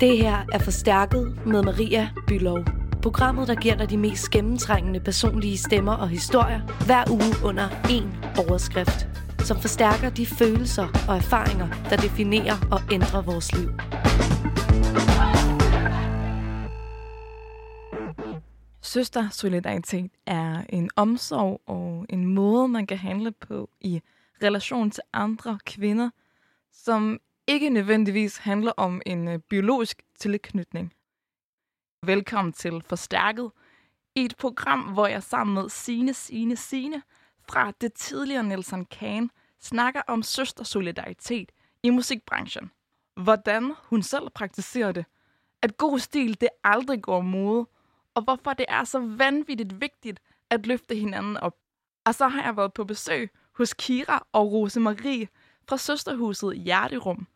Det her er Forstærket med Maria Bylov. Programmet, der giver dig de mest gennemtrængende personlige stemmer og historier hver uge under én overskrift, som forstærker de følelser og erfaringer, der definerer og ændrer vores liv. Søstersolidaritet er en omsorg og en måde, man kan handle på i relation til andre kvinder, som ikke nødvendigvis handler om en øh, biologisk tilknytning. Velkommen til Forstærket, i et program, hvor jeg sammen med Sine Sine Sine fra det tidligere Nelson Kahn snakker om søstersolidaritet i musikbranchen. Hvordan hun selv praktiserer det, at god stil det aldrig går mode, og hvorfor det er så vanvittigt vigtigt at løfte hinanden op. Og så har jeg været på besøg hos Kira og Rose Marie fra Søsterhuset Hjerterum.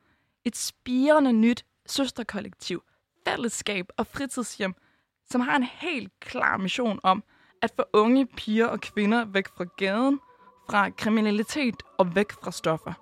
Et spirende nyt søsterkollektiv, fællesskab og fritidshjem, som har en helt klar mission om at få unge piger og kvinder væk fra gaden, fra kriminalitet og væk fra stoffer.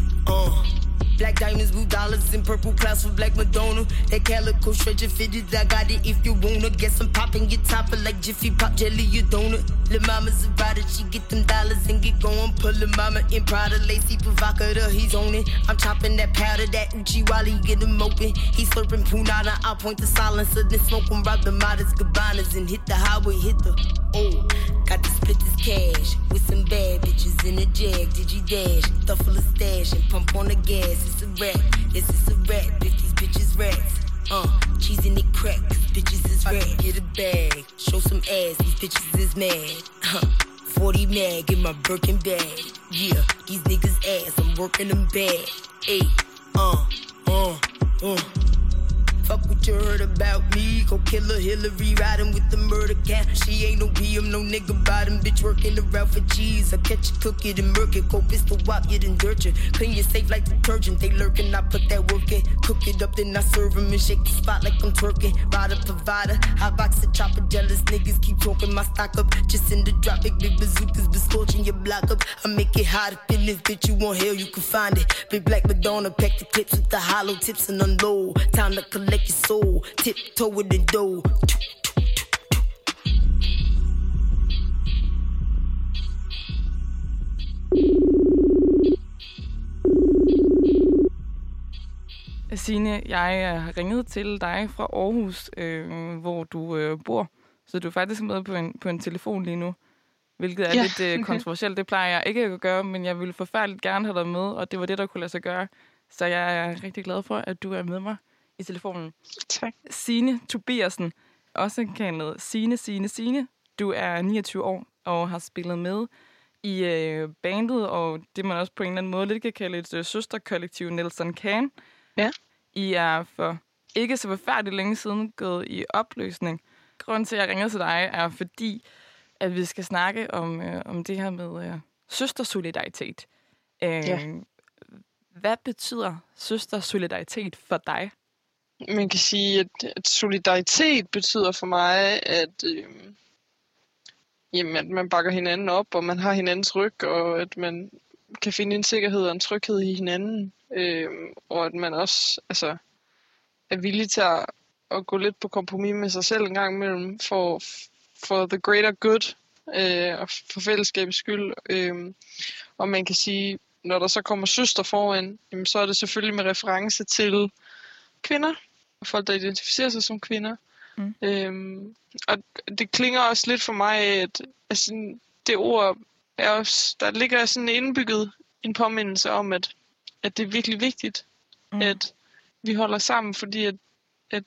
Black diamonds, blue dollars, and purple clouds for Black Madonna. That calico stretcher fitted, I got it if you wanna. Get some poppin', get topper like Jiffy Pop Jelly, you donut. Lil' mama's about it, she get them dollars and get going. Pull lil' mama in Prada, lacy provocateur, he's on it. I'm chopping that powder, that Uchi he get him open. He slurping punada, I'll point the silencer, then smoke him, rob the modest cabanas and hit the highway, hit the. Oh, got to split this cash with some bad bitches in a jag. Digi dash, stuff full of stash and pump on the gas. It's a rat. yes, it's a rat. If these bitches rats. Uh, cheese in the crack, bitches is red. Get a bag, show some ass, these bitches is mad. Huh. 40 mag in my Birkin bag. Yeah, these niggas ass, I'm working them bad. Hey, uh, uh, uh. Fuck what you heard about me. Go killer Hillary riding with the murder cat. She ain't no BM, no nigga bottom. Bitch working the route for cheese. I catch it, cook it, and murk it. Go pistol wop it and dirt it. Clean your safe like detergent. They lurking, I put that work in. Cook it up, then I serve 'em and shake the spot like I'm twerking. Rider provider, hot box the chopper. Jealous niggas keep talking my stock up. Just in the drop, big big bazookas be scorching your block up. I make it hot up in this bitch. You want hell, you can find it. Big black Madonna, pack the clips with the hollow tips and unload. Time to collect your soul. Tiptoe with the dough. Signe, jeg øh, har ringet til dig fra Aarhus, øh, hvor du øh, bor. Så du er faktisk med på en, på en telefon lige nu, hvilket er Ja, lidt øh, okay. kontroversielt. Det plejer jeg ikke at gøre, men jeg ville forfærdeligt gerne have dig med, og det var det, der kunne lade sig gøre. Så jeg er rigtig glad for, at du er med mig i telefonen. Tak. Signe Tobiasen, også kaldet Signe, Signe, Signe. Du er 29 år og har spillet med i øh, bandet, og det man også på en eller anden måde lidt kan kalde et øh, søsterkollektiv, Nelson Kahn. Ja. I er for ikke så forfærdeligt længe siden gået i opløsning. Grunden til, at jeg ringer til dig, er fordi, at vi skal snakke om, øh, om det her med øh, søstersolidaritet. Øh, Ja. Hvad betyder søstersolidaritet for dig? Man kan sige, at, at solidaritet betyder for mig, at, øh, jamen, at man bakker hinanden op, og man har hinandens ryg, og at man kan finde en sikkerhed og en tryghed i hinanden. Øh, og at man også altså, er villig til at, at gå lidt på kompromis med sig selv en gang imellem for, for the greater good øh, og for fællesskabets skyld. Øh, og man kan sige, når der så kommer søster foran, jamen, så er det selvfølgelig med reference til kvinder, og folk, der identificerer sig som kvinder. Mm. Øhm, og det klinger også lidt for mig, at altså, det ord er også, der ligger sådan indbygget en påmindelse om, at, at det er virkelig vigtigt, mm. at vi holder sammen, fordi at, at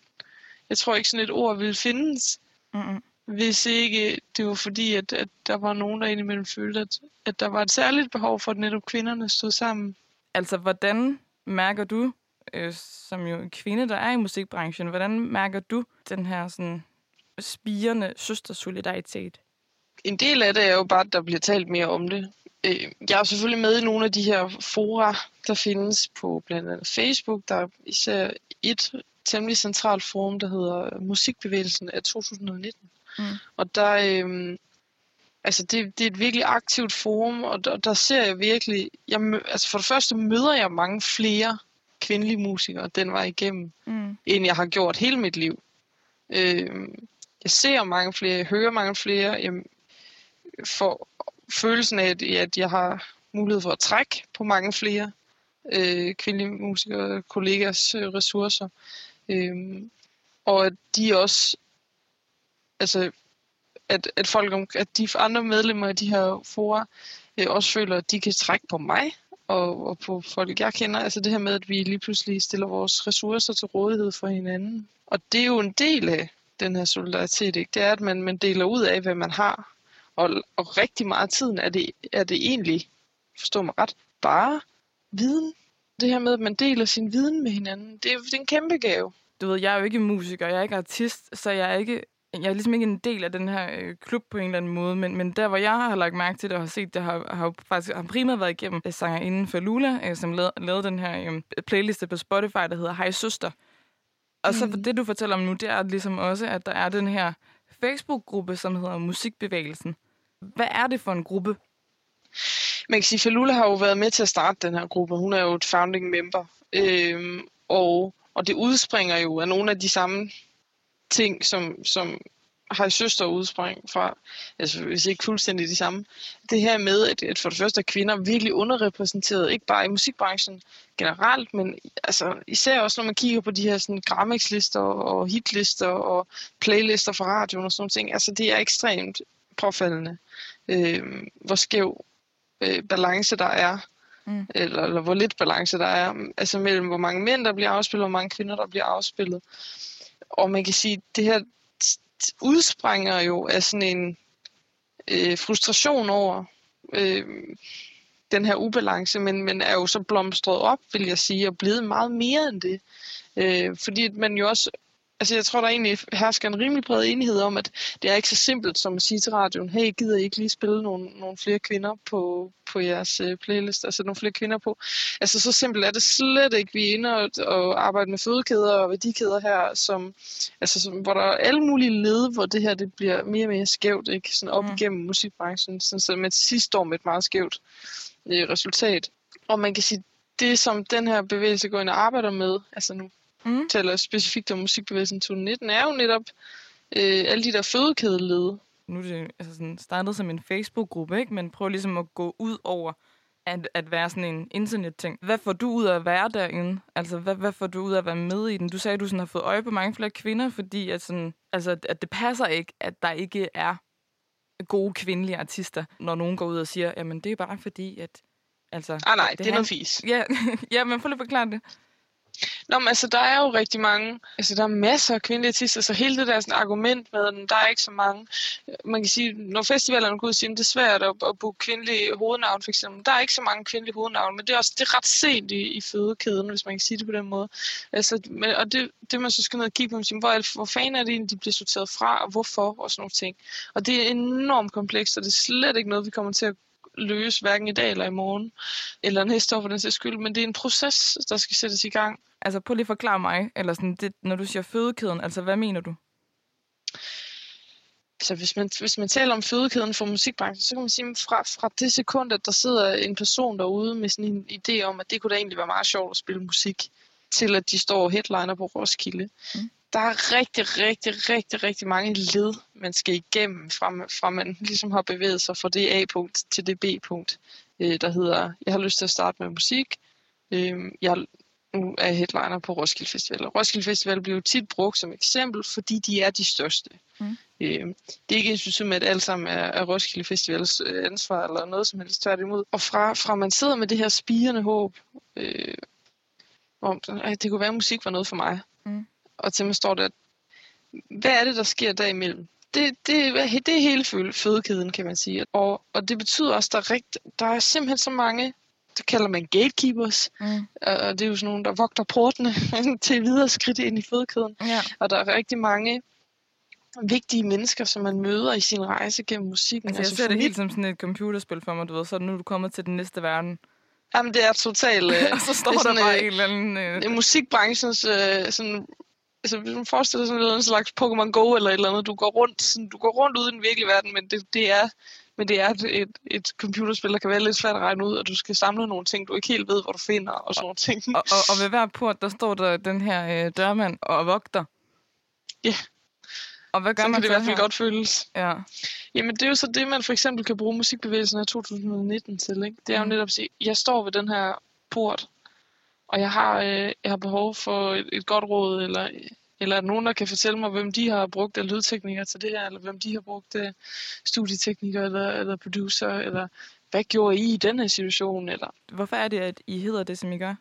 jeg tror ikke sådan et ord ville findes, Mm-mm. hvis ikke det var fordi, at, at der var nogen, der indimellem følte, at, at der var et særligt behov for, at netop kvinderne stod sammen. Altså, hvordan mærker du, øh, som jo en kvinde, der er i musikbranchen, hvordan mærker du den her sådan, spirende søstersolidaritet? En del af det er jo bare, at der bliver talt mere om det. Øh, jeg er selvfølgelig med i nogle af de her fora, der findes på blandt andet Facebook. Der er især et temmelig centralt forum, der hedder Musikbevægelsen af 2019. Mm. Og der, øh, altså det, det er et virkelig aktivt forum, og der, der ser jeg virkelig, jeg, altså for det første møder jeg mange flere kvindelige musikere den var igennem, mm. end jeg har gjort hele mit liv. Øh, jeg ser mange flere, jeg hører mange flere, jeg får følelsen af, at jeg har mulighed for at trække på mange flere øh, kvindelige musikere, kollegers øh, ressourcer. Øh, og at de også, altså, at, at folk, at de andre medlemmer af de her fora øh, også føler, at de kan trække på mig og, og på folk, jeg kender. Altså det her med, at vi lige pludselig stiller vores ressourcer til rådighed for hinanden. Og det er jo en del af den her solidaritet, ikke? Det er, at man, man deler ud af, hvad man har. Og, og rigtig meget af tiden er det, er det egentlig, forstå mig ret, bare viden. Det her med, at man deler sin viden med hinanden, det er, det er en kæmpe gave. Du ved, jeg er jo ikke musiker, jeg er ikke artist, så jeg er ikke jeg er ligesom ikke en del af den her øh, klub på en eller anden måde, men, men der, hvor jeg har lagt mærke til det og har set det, har, har faktisk har primært været igennem øh, sanger inden for Lula, øh, som lavede, lavede den her øh, playliste på Spotify, der hedder Hej Søster. Og så mm. det, du fortæller om nu, det er ligesom også, at der er den her Facebook-gruppe, som hedder Musikbevægelsen. Hvad er det for en gruppe? Man kan sige, Falula har jo været med til at starte den her gruppe. Hun er jo et founding member. Øhm, og, og det udspringer jo af nogle af de samme ting, som, som har søster udspring fra, altså hvis ikke fuldstændig de samme. Det her med, at, at for det første er kvinder virkelig underrepræsenteret, ikke bare i musikbranchen generelt, men altså, især også når man kigger på de her sådan, Grammix-lister og hitlister og playlister fra radioen og sådan ting. Altså det er ekstremt påfaldende, øh, hvor skæv øh, balance der er, mm. eller, eller hvor lidt balance der er, altså mellem hvor mange mænd, der bliver afspillet, og hvor mange kvinder, der bliver afspillet. Og man kan sige, det her udspringer jo af sådan en øh, frustration over øh, den her ubalance, men, men er jo så blomstret op, vil jeg sige, og blevet meget mere end det. Øh, fordi man jo også altså jeg tror, der egentlig hersker en rimelig bred enighed om, at det er ikke så simpelt som at sige til radioen, hey, gider I ikke lige spille nogle, nogle flere kvinder på, på jeres uh, playlist, altså nogle flere kvinder på. Altså så simpelt er det slet ikke. Vi er inde og, og arbejder med fødekæder og værdikæder her, som, altså, som, hvor der er alle mulige led, hvor det her det bliver mere og mere skævt, ikke? Sådan op mm. igennem musikbranchen, sådan, så man til sidst står med et meget skævt uh, resultat. Og man kan sige, det som den her bevægelse går ind og arbejder med, altså nu mm. taler specifikt om musikbevægelsen 2019, er jo netop øh, alle de der fødekædeled. Nu er det altså sådan, startet som en Facebook-gruppe, ikke? men prøv ligesom at gå ud over at, at være sådan en internetting. Hvad får du ud af at være derinde? Altså, hvad, hvad får du ud af at være med i den? Du sagde, at du sådan har fået øje på mange flere kvinder, fordi at, sådan, altså, at det passer ikke, at der ikke er gode kvindelige artister, når nogen går ud og siger, jamen det er bare fordi, at... Altså, ah nej, det, det er han... noget fis. Ja, ja, men prøv lige at forklare det. Nå, men altså, der er jo rigtig mange, altså der er masser af kvindelige artister, så hele det der sådan, argument med, at der er ikke så mange, man kan sige, når festivalerne går ud og siger, at det er svært at, at booke kvindelige hovednavn, for eksempel, der er ikke så mange kvindelige hovednavn, men det er også det er ret sent i, i fødekæden, hvis man kan sige det på den måde. Altså, men, og det, det man så skal ned og kigge på, siger, hvor, hvor fanden er det egentlig, de bliver sorteret fra, og hvorfor, og sådan nogle ting. Og det er enormt komplekst, og det er slet ikke noget, vi kommer til at løse hverken i dag eller i morgen, eller næste år for den sags skyld, men det er en proces, der skal sættes i gang. Altså prøv lige at forklare mig, eller sådan, det, når du siger fødekæden, altså hvad mener du? Så hvis man, hvis man taler om fødekæden for musikbranchen, så kan man sige, fra, fra det sekund, at der sidder en person derude med sådan en idé om, at det kunne da egentlig være meget sjovt at spille musik, til at de står headliner på Roskilde. Mm der er rigtig, rigtig, rigtig, rigtig mange led, man skal igennem, fra, fra man ligesom har bevæget sig fra det A-punkt til det B-punkt, øh, der hedder, jeg har lyst til at starte med musik, øh, jeg nu er headliner på Roskilde Festival. Roskilde Festival bliver jo tit brugt som eksempel, fordi de er de største. Mm. Øh, det er ikke med, at alt sammen er, er Roskilde Festivals øh, ansvar eller noget som helst tværtimod. Og fra, fra man sidder med det her spirende håb, øh, om at det kunne være, at musik var noget for mig, mm og til man står der, hvad er det, der sker derimellem? Det, det, det er hele fødekæden, kan man sige. Og, og det betyder også, at der er, rigt, der er simpelthen så mange, det kalder man gatekeepers, mm. og det er jo sådan nogle, der vogter portene til videre skridt ind i fødekæden. Ja. Og der er rigtig mange vigtige mennesker, som man møder i sin rejse gennem musikken. Altså, jeg ser for det mit- helt som sådan et computerspil for mig, du ved. Så nu er du kommet til den næste verden. Jamen, det er totalt... Øh, og så står er der sådan, bare øh, en eller anden... Øh, musikbranchens øh, sådan altså hvis man forestiller sig sådan en eller anden slags Pokémon Go eller et eller andet, du går rundt, sådan, du går rundt ude i den virkelige verden, men det, det er men det er et, et, et computerspil, der kan være lidt svært at regne ud, og du skal samle nogle ting, du ikke helt ved, hvor du finder, og sådan nogle ting. og, og, og ved hver port, der står der den her øh, dørmand og vogter. Ja. Og hvad gør så man kan det i hvert fald godt føles. Ja. Jamen, det er jo så det, man for eksempel kan bruge musikbevægelsen af 2019 til. Ikke? Det er jo Mm. netop at sige, jeg står ved den her port, og jeg har, øh, jeg har behov for et, et godt råd, eller, eller at nogen, der kan fortælle mig, hvem de har brugt af lydteknikere til det her, eller hvem de har brugt af studieteknikere, eller, eller producer, eller hvad gjorde I i den her situation, eller Hvorfor er det, at I hedder det, som I gør?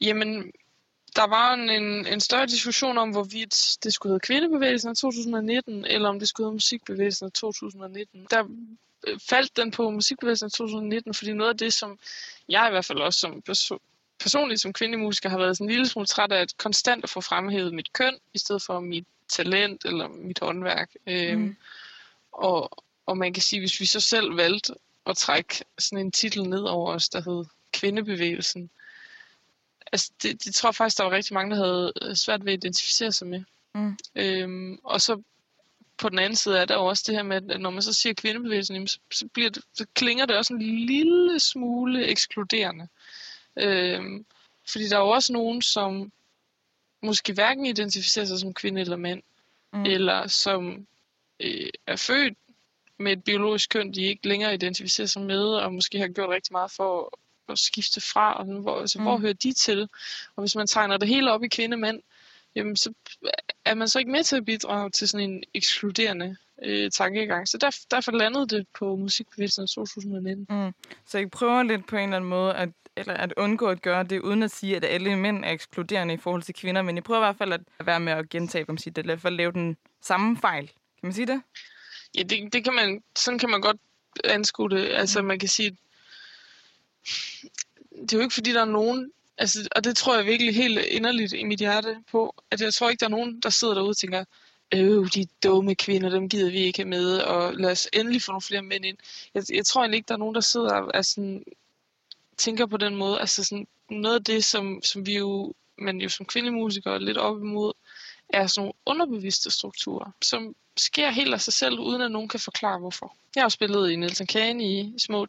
Jamen, der var en, en, en større diskussion om, hvorvidt det skulle hedde kvindebevægelsen af 2019, eller om det skulle hedde musikbevægelsen af 2019. Der øh, faldt den på musikbevægelsen af 2019, fordi noget af det, som jeg i hvert fald også som perso- personligt som kvindelig musiker har været sådan en lille smule træt af, at konstant at få fremhævet mit køn, i stedet for mit talent eller mit håndværk. Øhm, Mm. og, og man kan sige, hvis vi så selv valgte at trække sådan en titel ned over os, der hed Kvindebevægelsen, altså det, det tror jeg faktisk, der var rigtig mange, der havde øh, svært ved at identificere sig med. Mm. Øhm, og så på den anden side er der jo også det her med, at når man så siger kvindebevægelsen, jamen, så, bliver det, så klinger det også en lille smule ekskluderende. Øhm, fordi der er jo også nogen, som måske hverken identificerer sig som kvinde eller mand, Mm. eller som øh, er født med et biologisk køn, de ikke længere identificerer sig med, og måske har gjort rigtig meget for at skifte fra, og hvor, altså, mm. hvor hører de til? Og hvis man tegner det hele op i kvinde-mænd, jamen, så er man så ikke med til at bidrage til sådan en ekskluderende øh, tankegang. Så der, derfor landede det på musikbevægelsen i 2019. Mm. Så I prøver lidt på en eller anden måde at, eller at undgå at gøre det, uden at sige, at alle mænd er ekskluderende i forhold til kvinder, men I prøver i hvert fald at være med at gentage, man sige, det, eller i hvert fald lave den samme fejl. Kan man sige det? Ja, det, det kan man, sådan kan man godt anskue det. Altså, man kan sige, det er jo ikke fordi, der er nogen, altså, og det tror jeg virkelig helt inderligt i mit hjerte på, at jeg tror ikke, der er nogen, der sidder derude og tænker, øh, de dumme kvinder, dem gider vi ikke med, og lad os endelig få nogle flere mænd ind. Jeg, jeg tror egentlig ikke, der er nogen, der sidder og er sådan, tænker på den måde. Altså sådan, noget af det, som, som vi jo, men jo som kvindemusikere er lidt op imod, er sådan nogle underbevidste strukturer, som sker helt af sig selv, uden at nogen kan forklare hvorfor. Jeg har jo spillet i Nelson Kane i små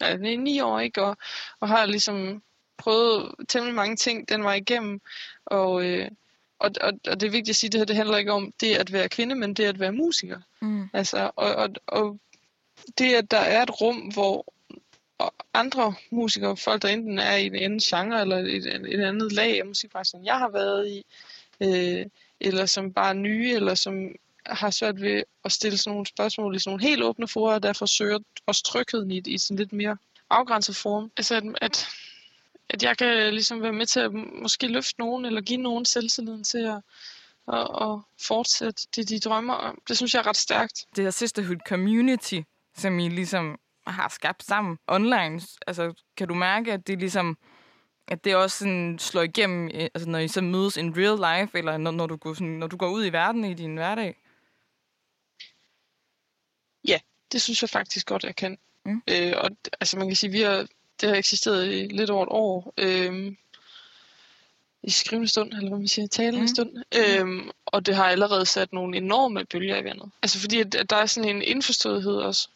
ja, ni år, ikke? Og, og har ligesom prøvet temmelig mange ting den var igennem. Og, øh, og, og, og det er vigtigt at sige, at det her det handler ikke om det at være kvinde, men det at være musiker. Mm. Altså, og, og, og det, at der er et rum, hvor andre musikere, folk der enten er i en anden genre eller et, et andet lag af musikbranchen, jeg har været i, øh, eller som bare er nye, eller som har svært ved at stille sådan nogle spørgsmål i sådan nogle helt åbne forer, og derfor søger også trygheden i, i sådan lidt mere afgrænset form. Altså, at, at, at jeg kan ligesom være med til at måske løfte nogen, eller give nogen selvtilliden til at, at, at fortsætte det, de drømmer om. Det synes jeg er ret stærkt. Det her sisterhood community, som I ligesom har skabt sammen online, altså kan du mærke, at det ligesom at det også sådan slår igennem, altså når I så mødes in real life, eller når, når, du, går sådan, når du går ud i verden i din hverdag? Det synes jeg faktisk godt, jeg kan. Mm. Øh, og altså man kan sige, vi har, det har eksisteret i lidt over et år. Øh, I skrivende stund, eller hvad man siger, talende Mm. stund. Øh, og det har allerede sat nogle enorme bølger i vandet. Altså fordi, at, at der er sådan en indforståethed også,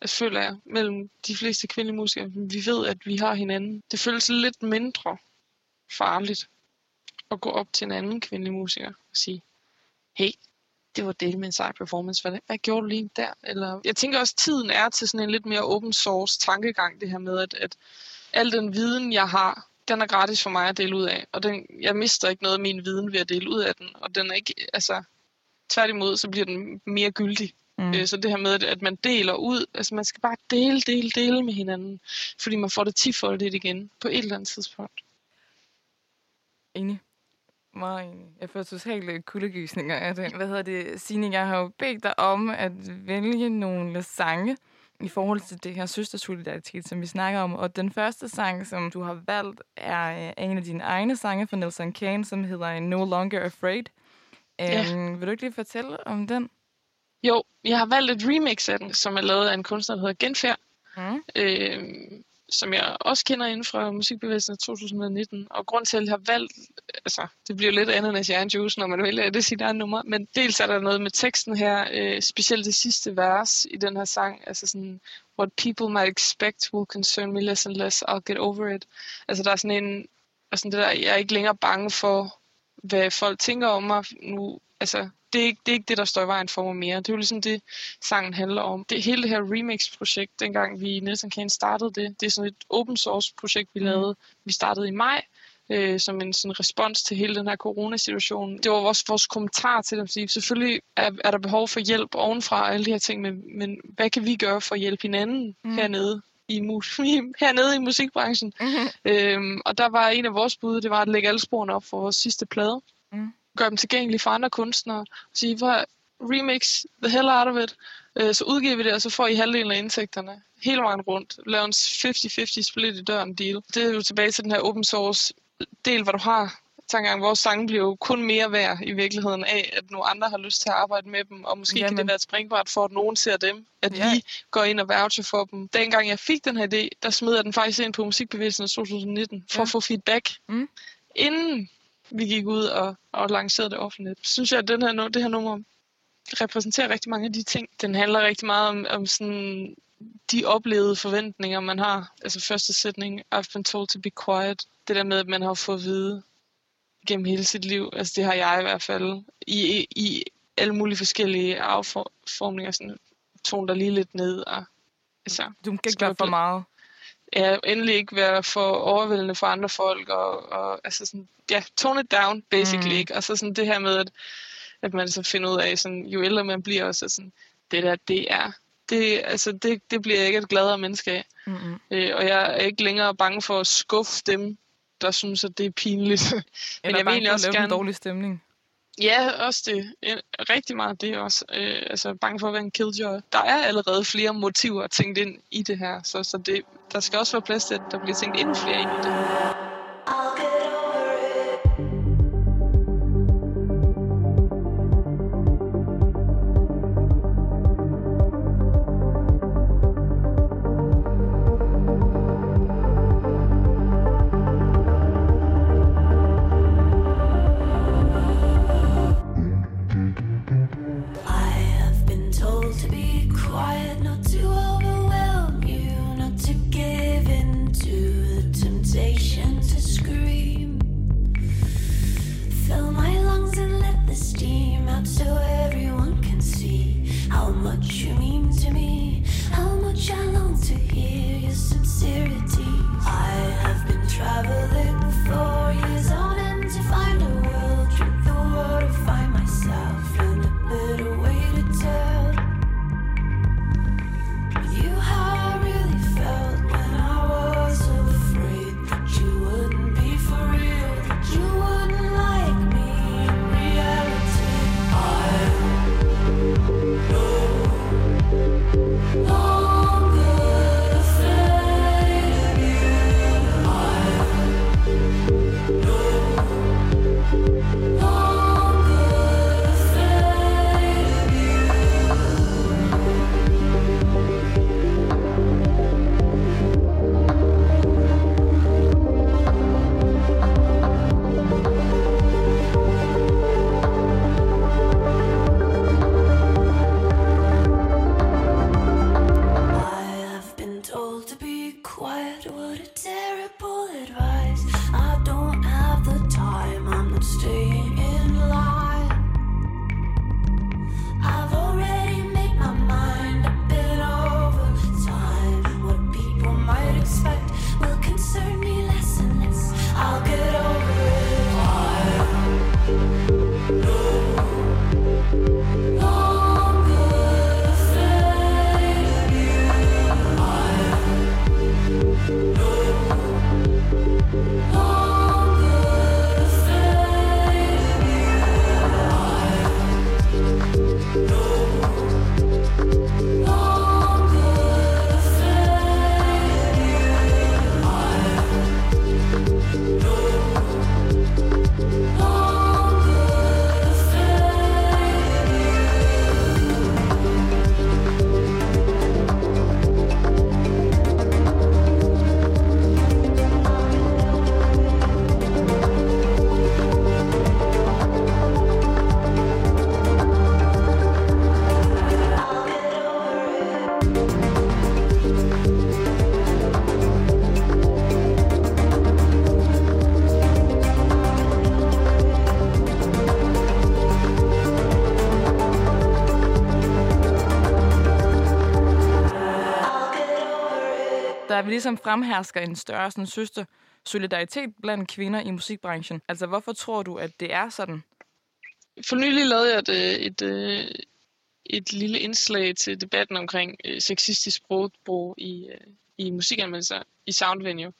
jeg føler jeg, mellem de fleste kvindelige musikere. Vi ved, at vi har hinanden. Det føles lidt mindre farligt at gå op til en anden kvindelig musiker og sige, hey, det var det med en sej performance. Hvad, hvad gjorde du lige der? Eller, jeg tænker også, at tiden er til sådan en lidt mere open source tankegang, det her med, at, at al den viden, jeg har, den er gratis for mig at dele ud af. Og den, jeg mister ikke noget af min viden ved at dele ud af den. Og den er ikke, altså, tværtimod, så bliver den mere gyldig. Mm. Mm. Så det her med, at- at man deler ud, altså man skal bare dele, dele, dele med hinanden, fordi man får det tifoldigt igen på et eller andet tidspunkt. Enig. Meget enig. Jeg får totalt øh, kuldegysninger af det. Hvad hedder det, Signe? Jeg har jo bedt dig om at vælge nogle sange i forhold til det her søstersolidaritet, som vi snakker om. Og den første sang, som du har valgt, er øh, en af dine egne sange fra Nelson Kane, som hedder No Longer Afraid. Ja. Øhm, Vil du ikke lige fortælle om den? Jo, jeg har valgt et remix af den, som er lavet af en kunstner, der hedder Genfærd, Mm. øh, som jeg også kender inden fra musikbevægelsen af 2019. Og grund til, at jeg har valgt, altså det bliver lidt andet end juice, når man vælger det sit eget nummer, men dels er der noget med teksten her, øh, specielt det sidste vers i den her sang, altså sådan, what people might expect will concern me less and less, I'll get over it. Altså der er sådan en, og sådan det der, jeg er ikke længere bange for, hvad folk tænker om mig nu. Altså, det er, ikke, det er ikke det, der står i vejen for mig mere. Det er jo ligesom det, sangen handler om. Det hele det her remix-projekt, dengang vi i Nelson Kane startede det, det er sådan et open source-projekt, vi Mhm. lavede. Vi startede i maj, øh, som en sådan respons til hele den her coronasituation. Det var vores, vores kommentar til dem, fordi selvfølgelig er, er der behov for hjælp ovenfra og alle de her ting, men, men hvad kan vi gøre for at hjælpe hinanden Mm. mm. hernede? I, mu- hernede i musikbranchen. Mm-hmm. Øhm, og der var en af vores bud, det var at lægge alle sporene op for vores sidste plade. Mm. Gøre dem tilgængelige for andre kunstnere. Og sige, hvor remix the hell out of it. Øh, så udgiver vi det, og så får I halvdelen af indtægterne. Hele vejen rundt. Lav en 50-50 split i døren deal. Det er jo tilbage til den her open source del, hvor du har tankegang, vores sange bliver jo kun mere værd i virkeligheden af, at nogle andre har lyst til at arbejde med dem, og måske Jamen. kan det være et springbræt for, at nogen ser dem, at Ja. vi går ind og voucher for dem. Dengang jeg fik den her idé, der smed jeg den faktisk ind på musikbevægelsen i 2019, for Ja. at få feedback, Mm. inden vi gik ud og, og lancerede det offentligt. Synes jeg, at den her, det her nummer repræsenterer rigtig mange af de ting. Den handler rigtig meget om, om sådan de oplevede forventninger, man har. Altså første sætning, I've been told to be quiet. Det der med, at man har fået at vide gennem hele sit liv. Altså det har jeg i hvert fald. I, i alle mulige forskellige afformninger. Sådan, tone der lige lidt ned. Og, altså, Du ikke være for meget. Ja, endelig ikke være for overvældende for andre folk. Og, og altså sådan, ja, tone it down, basically. Mm. Ikke? Og så sådan det her med, at, at man så finder ud af, sådan, jo ældre man bliver, også sådan, det der, det er det, altså det, det bliver jeg ikke et gladere menneske af. Mm-hmm. Øh, og jeg er ikke længere bange for at skuffe dem, der synes, at det er pinligt. Eller jeg vil egentlig også lave en gerne- dårlig stemning ja, også det. Rigtig meget det også. Øh, altså bange for at være en killjoy. Der er allerede flere motiver tænkt ind i det her, så, så det, der skal også være plads til, at der bliver tænkt endnu flere ind i det. Der vi ligesom fremhersker en større sådan, søster solidaritet blandt kvinder i musikbranchen. Altså, hvorfor tror du, at det er sådan? For nylig lavede jeg et, øh, et, et, et lille indslag til debatten omkring øh, sexistisk sprogbrug i, i musikanmeldelser i Soundvenue.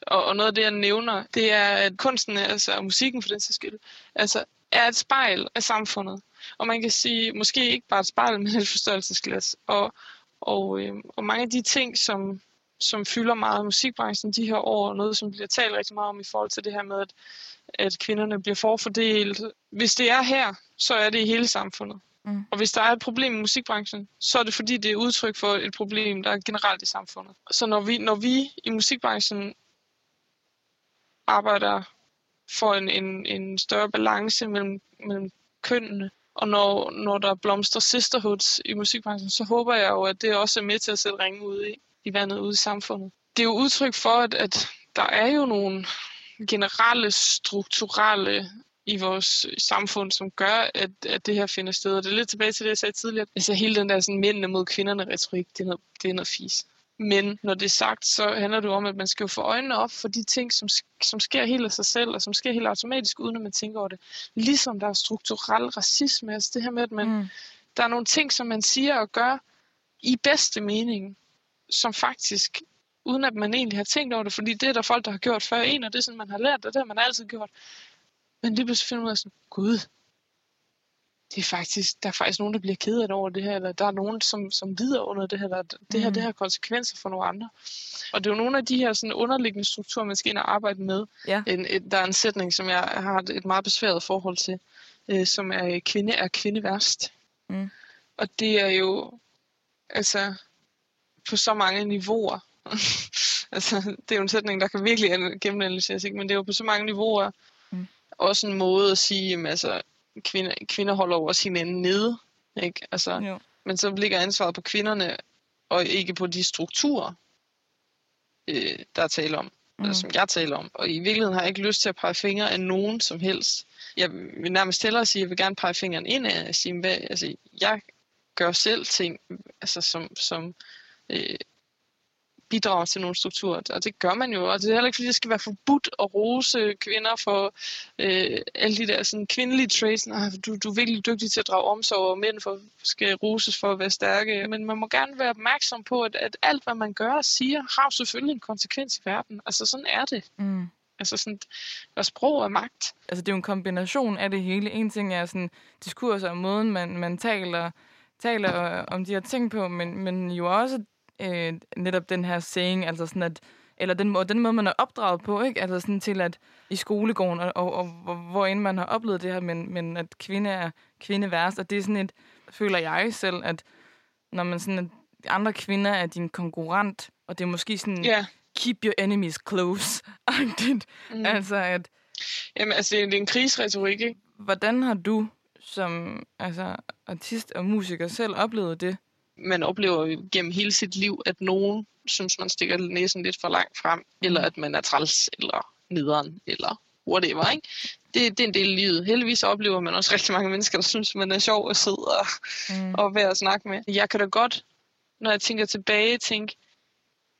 Og, og noget af det, jeg nævner, det er, at kunsten, altså og musikken for den sags skyld, altså, er et spejl af samfundet. Og man kan sige, måske ikke bare et spejl, men et forstørrelsesglas. Og, og, øh, og mange af de ting, som, som fylder meget i musikbranchen de her år, noget som bliver talt rigtig meget om i forhold til det her med, at, at kvinderne bliver forfordelt. Hvis det er her, så er det i hele samfundet. Mm. Og hvis der er et problem i musikbranchen, så er det fordi, det er udtryk for et problem, der er generelt i samfundet. Så når vi, når vi i musikbranchen arbejder for en, en, en større balance mellem, mellem kønnene, og når, når der blomster sisterhoods i musikbranchen, så håber jeg jo, at det også er med til at sætte ringe ud i, i vandet ude i samfundet. Det er jo udtryk for, at, at der er jo nogle generelle, strukturelle i vores samfund, som gør, at, at det her finder sted. Og det er lidt tilbage til det, jeg sagde tidligere. Altså hele den der sådan, mændene mod kvinderne retorik, det er noget, det er noget fis. Men når det er sagt, så handler det om, at man skal jo få øjnene op for de ting, som, som sker helt af sig selv, og som sker helt automatisk, uden at man tænker over det. Ligesom der er strukturel racisme, altså det her med, at man, mm. der er nogle ting, som man siger og gør i bedste mening, som faktisk, uden at man egentlig har tænkt over det, fordi det er der folk, der har gjort før en, og det er sådan, man har lært det, det har man altid gjort. Men lige pludselig finder man sådan, gud, det er faktisk, der er faktisk nogen, der bliver ked af det over det her, eller der er nogen, som, som lider under det her, eller det her, mm. det har konsekvenser for nogle andre. Og det er jo nogle af de her sådan underliggende strukturer, man skal ind og arbejde med. Ja. En, et, der er en sætning, som jeg har et meget besværet forhold til, øh, som er, kvinde er kvinde værst. Mm. Og det er jo, altså, på så mange niveauer. altså, det er jo en sætning, der kan virkelig gennemanalyseres, ikke? men det er jo på så mange niveauer mm. også en måde at sige, jamen, altså, kvinder, kvinder holder jo også hinanden nede. Ikke? Altså, jo. Men så ligger ansvaret på kvinderne, og ikke på de strukturer, øh, der er tale om, mm. eller som jeg taler om. Og i virkeligheden har jeg ikke lyst til at pege fingre af nogen som helst. Jeg vil nærmest hellere sige, at jeg vil gerne pege fingeren ind af, og sige, hvad, altså, jeg gør selv ting, altså, som, som øh, bidrager til nogle strukturer. Og det gør man jo, og det er heller ikke, fordi det skal være forbudt at rose kvinder for øh, alle de der sådan, kvindelige traits. Ah, du, du er virkelig dygtig til at drage omsorg, og mænd for, skal roses for at være stærke. Men man må gerne være opmærksom på, at, at alt, hvad man gør og siger, har selvfølgelig en konsekvens i verden. Altså sådan er det. Mm. Altså sådan, og sprog er magt. Altså det er jo en kombination af det hele. En ting er sådan diskurs og måden, man, man taler, taler om de her ting på, men, men jo også øh, netop den her saying, altså sådan at, eller den, måde, den måde, man er opdraget på, ikke? Altså sådan til at i skolegården, og, og, og hvor, hvor end man har oplevet det her, men, men at kvinde er kvinde værst, og det er sådan et, føler jeg selv, at når man sådan, at andre kvinder er din konkurrent, og det er måske sådan, yeah. keep your enemies close, mm. altså at... Jamen altså, det er en krigsretorik, ikke? Hvordan har du som altså, artist og musiker selv oplevet det? Man oplever jo gennem hele sit liv, at nogen synes, man stikker næsen lidt for langt frem, eller at man er træls, eller nederen, eller whatever, ikke? Det, det er en del af livet. Heldigvis oplever man også rigtig mange mennesker, der synes, man er sjov at sidde og, mm. og være at snakke med. Jeg kan da godt, når jeg tænker tilbage, tænke,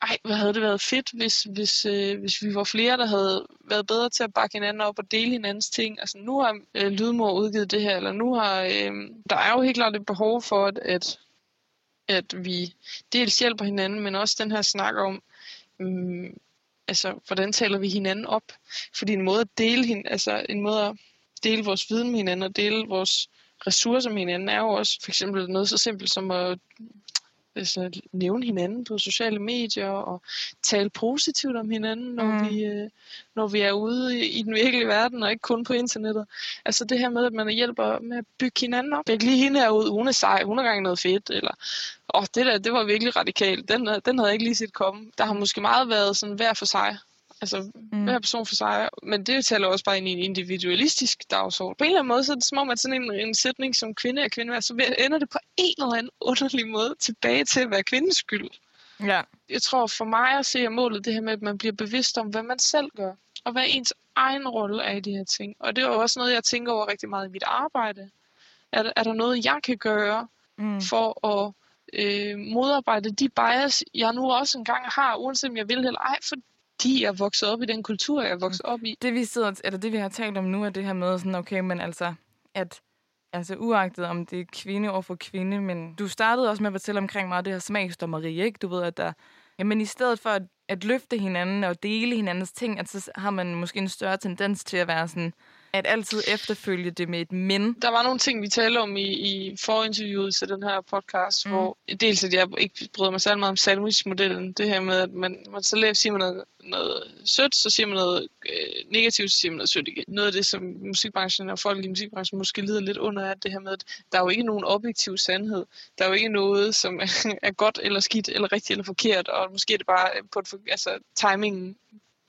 ej, hvad havde det været fedt, hvis, hvis, øh, hvis vi var flere, der havde været bedre til at bakke hinanden op og dele hinandens ting. Altså nu har øh, Lydmor udgivet det her, eller nu har... Øh, der er jo helt klart et behov for, at, at at vi dels hjælper hinanden, men også den her snak om, um, altså, hvordan taler vi hinanden op? Fordi en måde at dele, hin, altså, en måde at dele vores viden med hinanden og dele vores ressourcer med hinanden, er jo også for eksempel noget så simpelt som at altså, nævne hinanden på sociale medier og tale positivt om hinanden, når, mm. vi, øh, når vi er ude i, i den virkelige verden, og ikke kun på internettet. Altså det her med, at man hjælper med at bygge hinanden op. Jeg lige hende herude, hun er sej, hun har gang noget fedt, eller åh, det der, det var virkelig radikalt, den, den havde jeg ikke lige set komme. Der har måske meget været sådan hver for sig, Altså mm. hver person for sig. Men det taler også bare ind i en individualistisk dagsorden. På en eller anden måde, så er det som om, at sådan en, en sætning som kvinde er kvinde, så ender det på en eller anden underlig måde tilbage til at være kvindens skyld. Ja. Jeg tror for mig at se målet det her med, at man bliver bevidst om, hvad man selv gør. Og hvad ens egen rolle er i de her ting. Og det er jo også noget, jeg tænker over rigtig meget i mit arbejde. Er, er der noget, jeg kan gøre mm. for at øh, modarbejde de bias, jeg nu også engang har, uanset om jeg vil eller ej, fordi jeg er vokset op i den kultur, jeg voksede op i. Det vi, sidder, eller det, vi har talt om nu, er det her med, sådan, okay, men altså, at altså uagtet om det er kvinde over for kvinde, men du startede også med at fortælle omkring meget det her smagsdommeri, ikke? Du ved, at der, jamen i stedet for at, at løfte hinanden og dele hinandens ting, at så har man måske en større tendens til at være sådan, at altid efterfølge det med et men. Der var nogle ting, vi talte om i, i forinterviewet til den her podcast, mm. hvor dels at jeg ikke bryder mig særlig meget om sandwich-modellen. Det her med, at man, man så laver, siger man noget, noget sødt, så siger man noget øh, negativt, så siger man noget sødt igen. Noget af det, som musikbranchen og folk i musikbranchen måske lider lidt under, er det her med, at der er jo ikke nogen objektiv sandhed. Der er jo ikke noget, som er godt eller skidt, eller rigtigt eller forkert, og måske er det bare på et, altså, timingen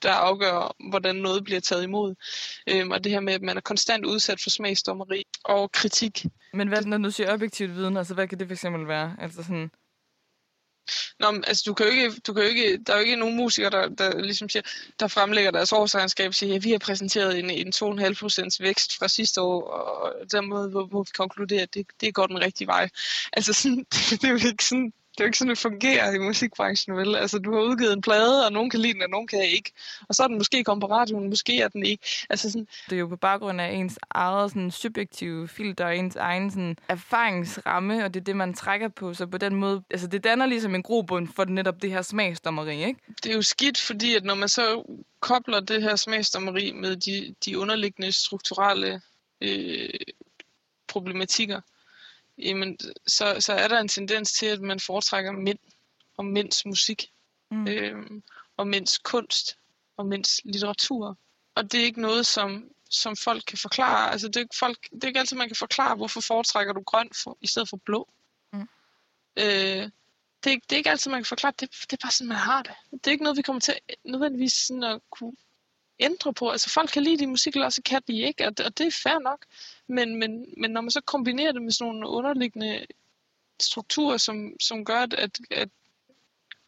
der afgør, hvordan noget bliver taget imod. Øhm, og det her med, at man er konstant udsat for smagsdommeri og kritik. Men hvad, når du siger objektivt viden, altså hvad kan det fx være? Altså sådan... Nå, men, altså, du kan jo ikke, du kan jo ikke, der er jo ikke nogen musikere, der, der, ligesom siger, der fremlægger deres årsregnskab og siger, at vi har præsenteret en, en 2,5% vækst fra sidste år, og den måde, hvor, hvor vi konkluderer, at det, det går den rigtige vej. Altså, sådan, det, det er jo ikke sådan, det er jo ikke sådan, det fungerer i musikbranchen, vel? Altså, du har udgivet en plade, og nogen kan lide den, og nogen kan ikke. Og så er den måske kommet på radioen, måske er den ikke. Altså, sådan... Det er jo på baggrund af ens eget sådan, subjektive filter, og ens egen sådan, erfaringsramme, og det er det, man trækker på. Så på den måde, altså det danner ligesom en grobund for netop det her smagsdommeri, ikke? Det er jo skidt, fordi at når man så kobler det her smagsdommeri med de, de underliggende strukturelle øh, problematikker, jamen, så, så er der en tendens til, at man foretrækker mænd og mænds musik, mm. øhm, og mænds kunst, og mænds litteratur. Og det er ikke noget, som, som folk kan forklare. Altså, det, er ikke folk, det er ikke altid, man kan forklare, hvorfor foretrækker du grøn for, i stedet for blå. Mm. Øh, det, er, det er ikke altid, man kan forklare. Det, det er bare sådan, man har det. Det er ikke noget, vi kommer til nødvendigvis sådan at kunne ændre på. Altså folk kan lide de musik, eller også kan de ikke, og det, og det er fair nok. Men, men, men når man så kombinerer det med sådan nogle underliggende strukturer, som, som gør, at, at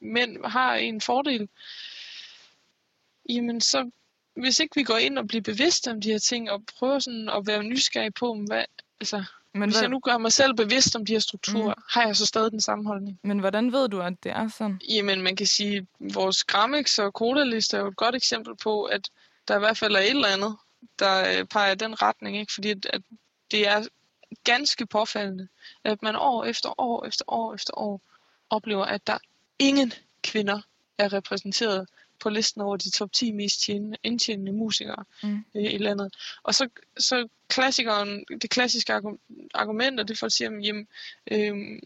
mænd har en fordel, jamen så, hvis ikke vi går ind og bliver bevidste om de her ting, og prøver sådan at være nysgerrige på, hvad, altså, men hvis hvad... jeg nu gør mig selv bevidst om de her strukturer, mm. har jeg så stadig den samme holdning. Men hvordan ved du, at det er sådan? Jamen, man kan sige, at vores Grammix og kodaliste er jo et godt eksempel på, at der i hvert fald er et eller andet, der øh, peger i den retning, ikke? fordi at, at det er ganske påfaldende, at man år efter år efter år efter år oplever, at der ingen kvinder er repræsenteret på listen over de top 10 mest tjenende, indtjenende musikere mm. øh, i landet. Og så, så klassikeren, det klassiske argument, og det for at sige, jamen, øh,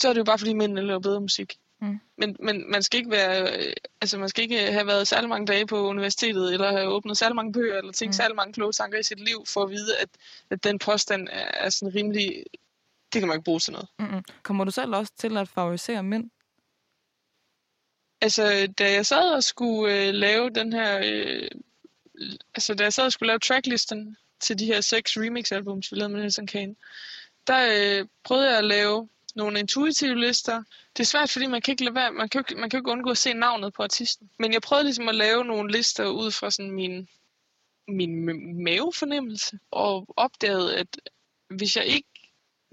så er det jo bare fordi mændene laver bedre musik. Mm. Men, men man skal ikke være, øh, altså man skal ikke have været særlig mange dage på universitetet, eller have åbnet særlig mange bøger, eller tænkt mm. særlig mange kloge tanker i sit liv, for at vide, at, at den påstand er, er sådan rimelig, det kan man ikke bruge til noget. Mm-mm. Kommer du selv også til at favorisere mænd? Altså, da jeg sad og skulle øh, lave den her, øh, altså da jeg sad og skulle lave tracklisten til de her seks remix-albums, vi lavede med Nelson Kane, der øh, prøvede jeg at lave nogle intuitive lister. Det er svært, fordi man kan ikke lade være, man kan ikke, man kan ikke undgå at se navnet på artisten. Men jeg prøvede ligesom at lave nogle lister ud fra sådan min, min mavefornemmelse, og opdagede, at hvis jeg ikke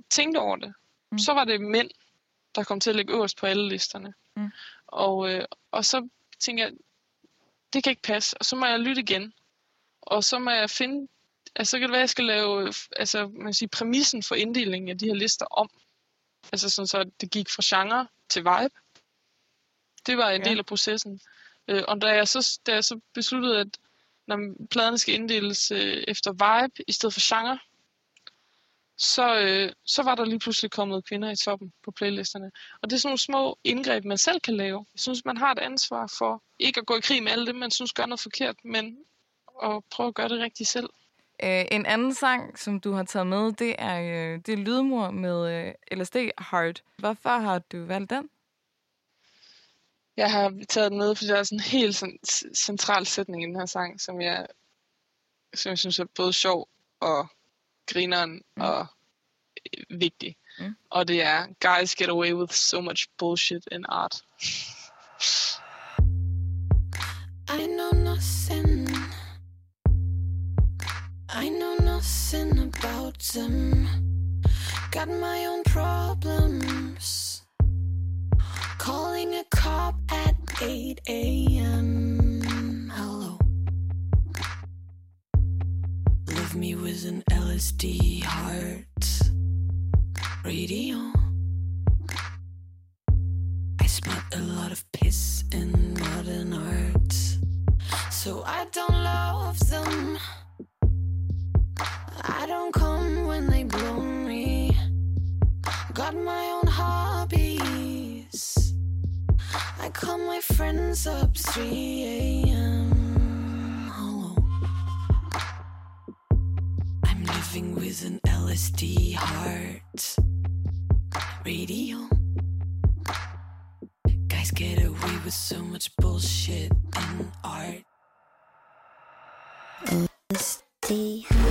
tænkte over det, mm. så var det mænd, der kom til at ligge øverst på alle listerne. Mm. Og, øh, og så tænkte jeg, det kan ikke passe, og så må jeg lytte igen. Og så må jeg finde, altså så kan det være, at jeg skal lave altså, man siger, præmissen for inddelingen af de her lister om. Altså sådan så, det gik fra genre til vibe. Det var en ja. del af processen. Øh, og da jeg, så, da jeg så besluttede, at når pladerne skal inddeles øh, efter vibe i stedet for genre, så, øh, så var der lige pludselig kommet kvinder i toppen på playlisterne. Og det er sådan nogle små indgreb, man selv kan lave. Jeg synes, man har et ansvar for ikke at gå i krig med alle dem, man synes gør noget forkert, men at prøve at gøre det rigtigt selv. Uh, en anden sang, som du har taget med, det er, uh, det er Lydmor med uh, LSD Heart. Hvorfor har du valgt den? Jeg har taget den med, fordi der er sådan en helt sådan, central sætning i den her sang, som jeg, som jeg synes er både sjov og grineren mm. og vigtig. Mm. Og det er, guys get away with so much bullshit in art. I know nothing I know nothing about them. Got my own problems. Calling a cop at 8 a.m. Hello. Leave me with an LSD heart. Radio. I smell a lot of piss in modern art. So I don't love them. I don't come when they blow me. Got my own hobbies. I call my friends up 3 a.m. Hello. I'm living with an LSD heart. Radio. Guys get away with so much bullshit in art. LSD. LSD.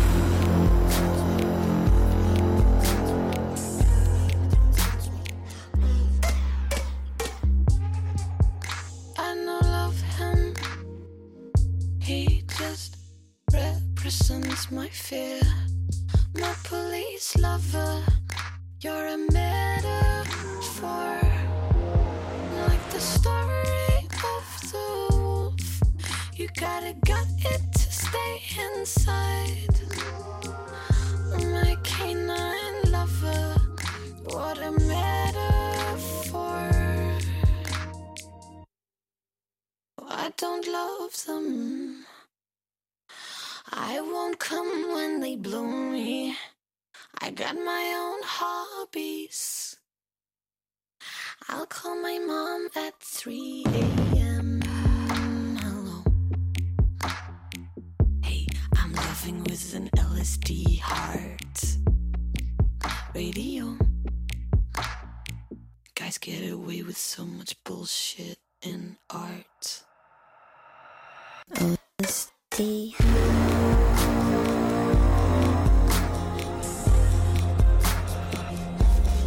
I them. I won't come when they blow me. I got my own hobbies. I'll call my mom at 3 a.m. Hello. Hey, I'm loving with an LSD heart. Radio. Guys get away with so much bullshit in art. LSD.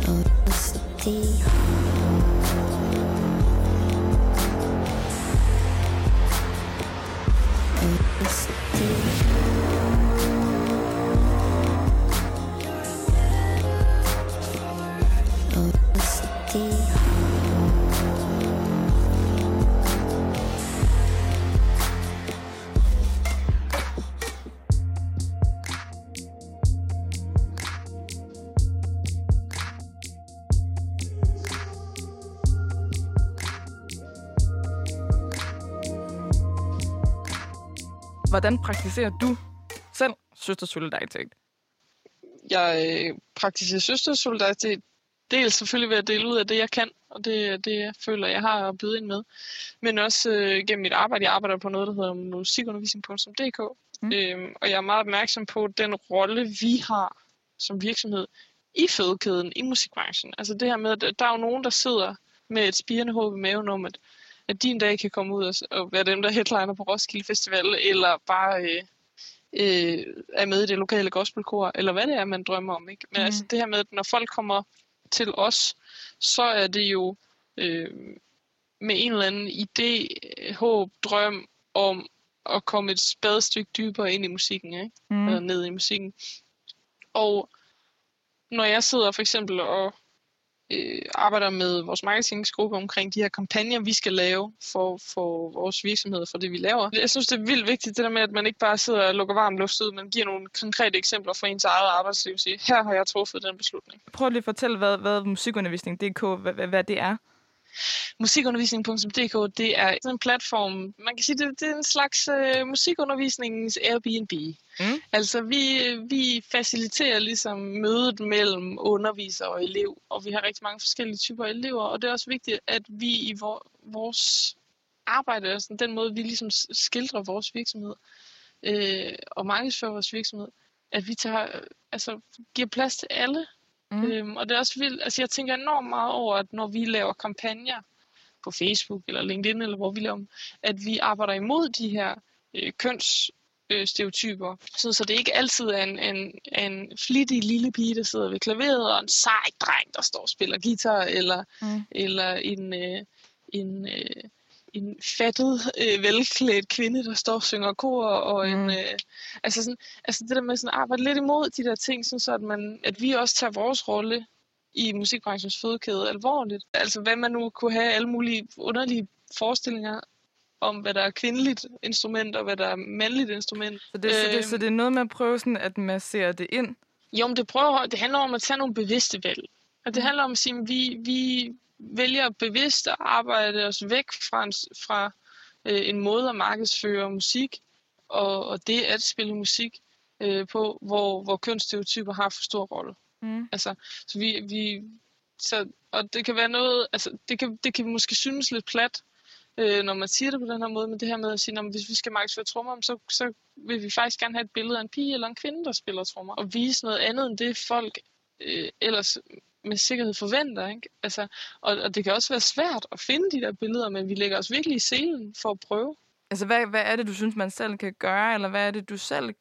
LSD. Hvordan praktiserer du selv søstersolidaritet? Jeg øh, praktiserer søstersolidaritet dels selvfølgelig ved at dele ud af det, jeg kan, og det det, jeg føler, jeg har at byde ind med. Men også øh, gennem mit arbejde. Jeg arbejder på noget, der hedder musikundervisning.dk. Mm. Øhm, og jeg er meget opmærksom på den rolle, vi har som virksomhed i fødekæden, i musikbranchen. Altså det her med, at der er jo nogen, der sidder med et spirende håb i maven om, at, at din dag kan komme ud og, og være dem, der headliner på Roskilde Festival, eller bare øh, øh, er med i det lokale gospelkor, eller hvad det er, man drømmer om. Ikke? Men Mm. altså det her med, at når folk kommer til os, så er det jo øh, med en eller anden idé, håb, drøm om at komme et spadestykke dybere ind i musikken, ikke? Mm. eller ned i musikken. Og når jeg sidder for eksempel og øh, arbejder med vores marketingsgruppe omkring de her kampagner, vi skal lave for, for vores virksomhed, for det vi laver. Jeg synes, det er vildt vigtigt, det der med, at man ikke bare sidder og lukker varm luft ud, men giver nogle konkrete eksempler fra ens eget arbejdsliv. Sige, her har jeg truffet den beslutning. Prøv lige at fortælle, hvad, hvad musikundervisning.dk, hvad, hvad, hvad det er. Musikundervisning.dk, det er en platform, man kan sige, det, det er en slags øh, musikundervisningens Airbnb. Mm. Altså, vi, vi faciliterer ligesom mødet mellem underviser og elev, og vi har rigtig mange forskellige typer elever, og det er også vigtigt, at vi i vor, vores arbejde, altså den måde, vi ligesom skildrer vores virksomhed øh, og markedsfører vores virksomhed, at vi tager, øh, altså, giver plads til alle. Mm. Øhm, og det er også vildt, altså jeg tænker enormt meget over, at når vi laver kampagner, på Facebook eller LinkedIn, eller hvor vi laver at vi arbejder imod de her øh, køns øh, stereotyper. Så, så det ikke altid er en, en, en flittig lille pige, der sidder ved klaveret, og en sej dreng, der står og spiller guitar, eller, mm. eller en, øh, en, øh, en fattet, øh, velklædt kvinde, der står og synger kor, og mm. en, øh, altså, sådan, altså det der med sådan at arbejde lidt imod de der ting, sådan så at, man, at vi også tager vores rolle i musikbranchens fødekæde alvorligt. Altså hvad man nu kunne have alle mulige underlige forestillinger om, hvad der er kvindeligt instrument, og hvad der er mandligt instrument. Så det, øh, så, det, så det er noget med at prøve sådan at massere det ind? Jo, men det, prøver, det handler om at tage nogle bevidste valg. Og det mm. handler om at sige, at vi, vi vælger bevidst at arbejde os væk fra en, fra, øh, en måde at markedsføre musik, og, og det at spille musik øh, på, hvor, hvor kønsstereotyper har for stor rolle. Mm. Altså, så vi, vi så, og det kan være noget, altså det kan, det kan måske synes lidt plat, øh, når man siger det på den her måde, men det her med at sige, at hvis vi skal markedsføre trommer, så, så vil vi faktisk gerne have et billede af en pige eller en kvinde, der spiller trommer, og vise noget andet end det folk øh, ellers med sikkerhed forventer. Ikke? Altså, og, og det kan også være svært at finde de der billeder, men vi lægger os virkelig i selen for at prøve. Altså, hvad, hvad er det, du synes, man selv kan gøre, eller hvad er det, du selv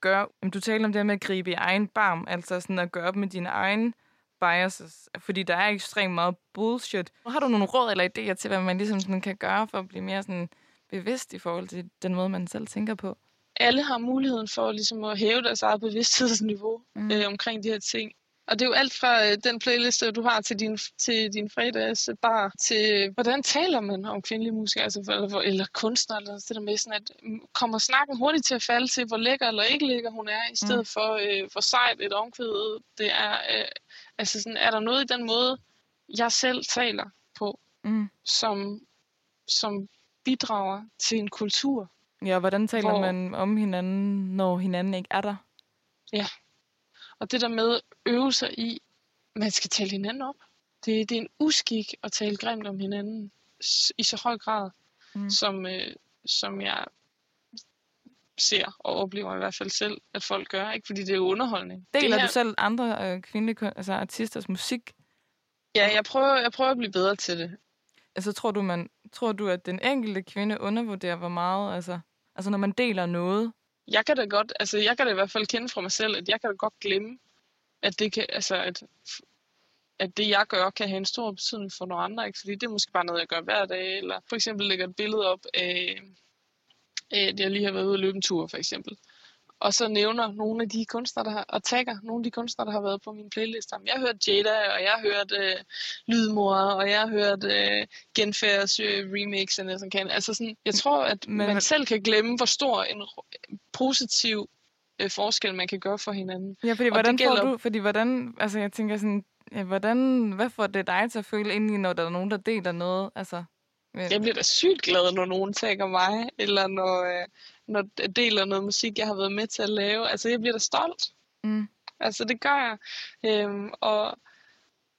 gør? Du taler om det med at gribe i egen barm, altså sådan at gøre op med dine egne biases, fordi der er ekstremt meget bullshit. Har du nogle råd eller idéer til, hvad man ligesom sådan kan gøre for at blive mere sådan bevidst i forhold til den måde, man selv tænker på? Alle har muligheden for ligesom at hæve deres eget bevidsthedsniveau mm. øh, omkring de her ting. Og det er jo alt fra øh, den playlist, du har til din, til din fredags bar, til hvordan taler man om kvindelige musikere, altså, eller, eller kunstnere, eller det der med sådan, at mm, kommer snakken hurtigt til at falde til, hvor lækker eller ikke lækker hun er, i stedet mm. for øh, hvor sejt et omkvæd det er. Øh, altså sådan, er der noget i den måde, jeg selv taler på, mm. som, som bidrager til en kultur? Ja, hvordan taler hvor, man om hinanden, når hinanden ikke er der? Ja, og det der med at øve sig i, man skal tale hinanden op. Det, det er en uskik at tale grimt om hinanden i så høj grad, mm. som, øh, som jeg ser og oplever i hvert fald selv, at folk gør, ikke? fordi det er underholdning. Deler det her... du selv andre øh, kvindelige altså artisters musik? Ja, jeg prøver, jeg prøver at blive bedre til det. Altså tror du, man, tror du, at den enkelte kvinde undervurderer, hvor meget, altså, altså når man deler noget, jeg kan da godt, altså jeg kan da i hvert fald kende fra mig selv, at jeg kan da godt glemme, at det kan, altså at, at det jeg gør kan have en stor betydning for nogle andre, ikke? fordi det er måske bare noget, jeg gør hver dag, eller for eksempel lægger et billede op af, at jeg lige har været ude og løbe en tur, for eksempel og så nævner nogle af de kunstnere, der har, og tagger nogle af de kunstnere, der har været på min playlist. Jeg har hørt Jada, og jeg har hørt øh, Lydmor, og jeg har hørt øh, Genfærds øh, remix, og sådan kan. Altså sådan, jeg tror, at Men, man selv kan glemme, hvor stor en positiv øh, forskel man kan gøre for hinanden. Ja, fordi og hvordan gælder... får du, fordi hvordan, altså jeg tænker sådan, ja, hvordan, hvad får det dig til at føle ind i, når der er nogen, der deler noget? Altså, men... Jeg bliver da sygt glad, når nogen tager mig, eller når, øh, når jeg deler noget musik, jeg har været med til at lave. Altså, jeg bliver da stolt. Mm. Altså, det gør jeg. Øhm, og,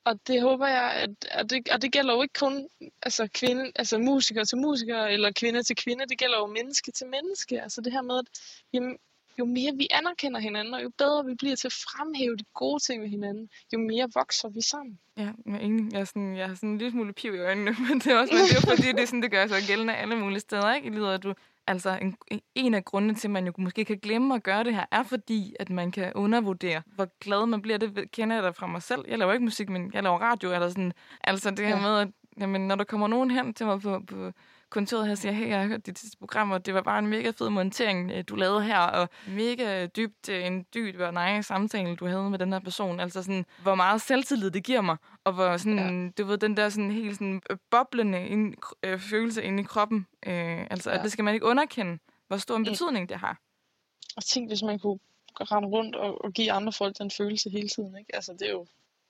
og det håber jeg, at, at det, og det gælder jo ikke kun altså, kvinde, altså musikere til musikere, eller kvinde til kvinde, det gælder jo menneske til menneske. Altså det her med, at jamen, jo mere vi anerkender hinanden, og jo bedre vi bliver til at fremhæve de gode ting ved hinanden, jo mere vokser vi sammen. Ja, jeg er, enig. Jeg er, sådan, jeg har sådan en lille smule piv i øjnene, men det er også men det er fordi, det, er sådan, det gør sig gældende alle mulige steder ikke? i livet, at du Altså, en, en af grundene til, at man jo måske kan glemme at gøre det her, er fordi, at man kan undervurdere, hvor glad man bliver. Det kender jeg da fra mig selv. Jeg laver ikke musik, men jeg laver radio. Eller sådan. Altså det her ja. med, at jamen, når der kommer nogen hen til mig på, på kontoret her og siger, hey, jeg har hørt dit sidste program, og det var bare en mega fed montering, øh, du lavede her, og mega dybt øh, en dyb og nej samtale, du havde med den her person. Altså sådan, hvor meget selvtillid det giver mig, og hvor sådan, ja. du ved, den der sådan helt sådan øh, boblende ind, øh, følelse inde i kroppen. Øh, altså, ja. at det skal man ikke underkende, hvor stor en betydning det har. Og tænk, hvis man kunne rende rundt og, og give andre folk den følelse hele tiden, ikke? Altså, det er jo,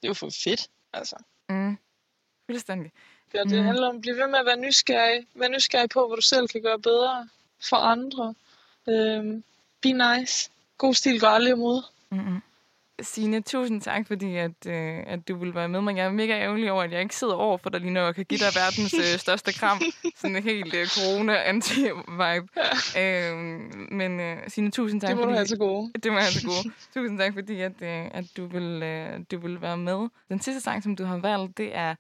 det er jo for fedt, altså. Mm. Fuldstændig. Ja, det mm. handler om at blive ved med at være nysgerrig. Vær nysgerrig på, hvad du selv kan gøre bedre for andre. Øhm, be nice. God stil går aldrig imod. Mm-hmm. Signe, tusind tak, fordi at, øh, at du ville være med mig. Jeg er mega ærgerlig over, at jeg ikke sidder over for dig lige nu og kan give dig verdens øh, største kram. Sådan en helt øh, corona-anti-vibe. Ja. Øhm, men øh, Signe, tusind tak. Det må fordi, du have så gode. Det må jeg have så gode. tusind tak, fordi at, øh, at du, vil, øh, du vil være med. Den sidste sang, som du har valgt, det er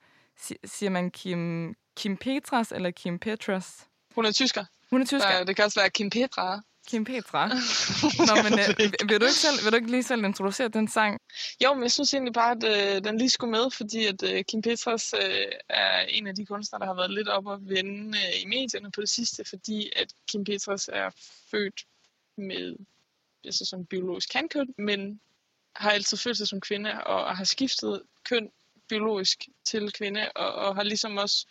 siger man Kim Kim Petras eller Kim Petras? Hun er tysker. Hun er tysker. Ja, det kan også være Kim Petra. Kim Petra. Nå, men øh, vil, du ikke selv, vil du ikke lige selv introducere den sang? Jo, men jeg synes egentlig bare, at øh, den lige skulle med, fordi at øh, Kim Petras øh, er en af de kunstnere, der har været lidt op at vende øh, i medierne på det sidste, fordi at Kim Petras er født med altså som biologisk kankøn, men har altid følt sig som kvinde og har skiftet køn biologisk til kvinde, og, og har ligesom også,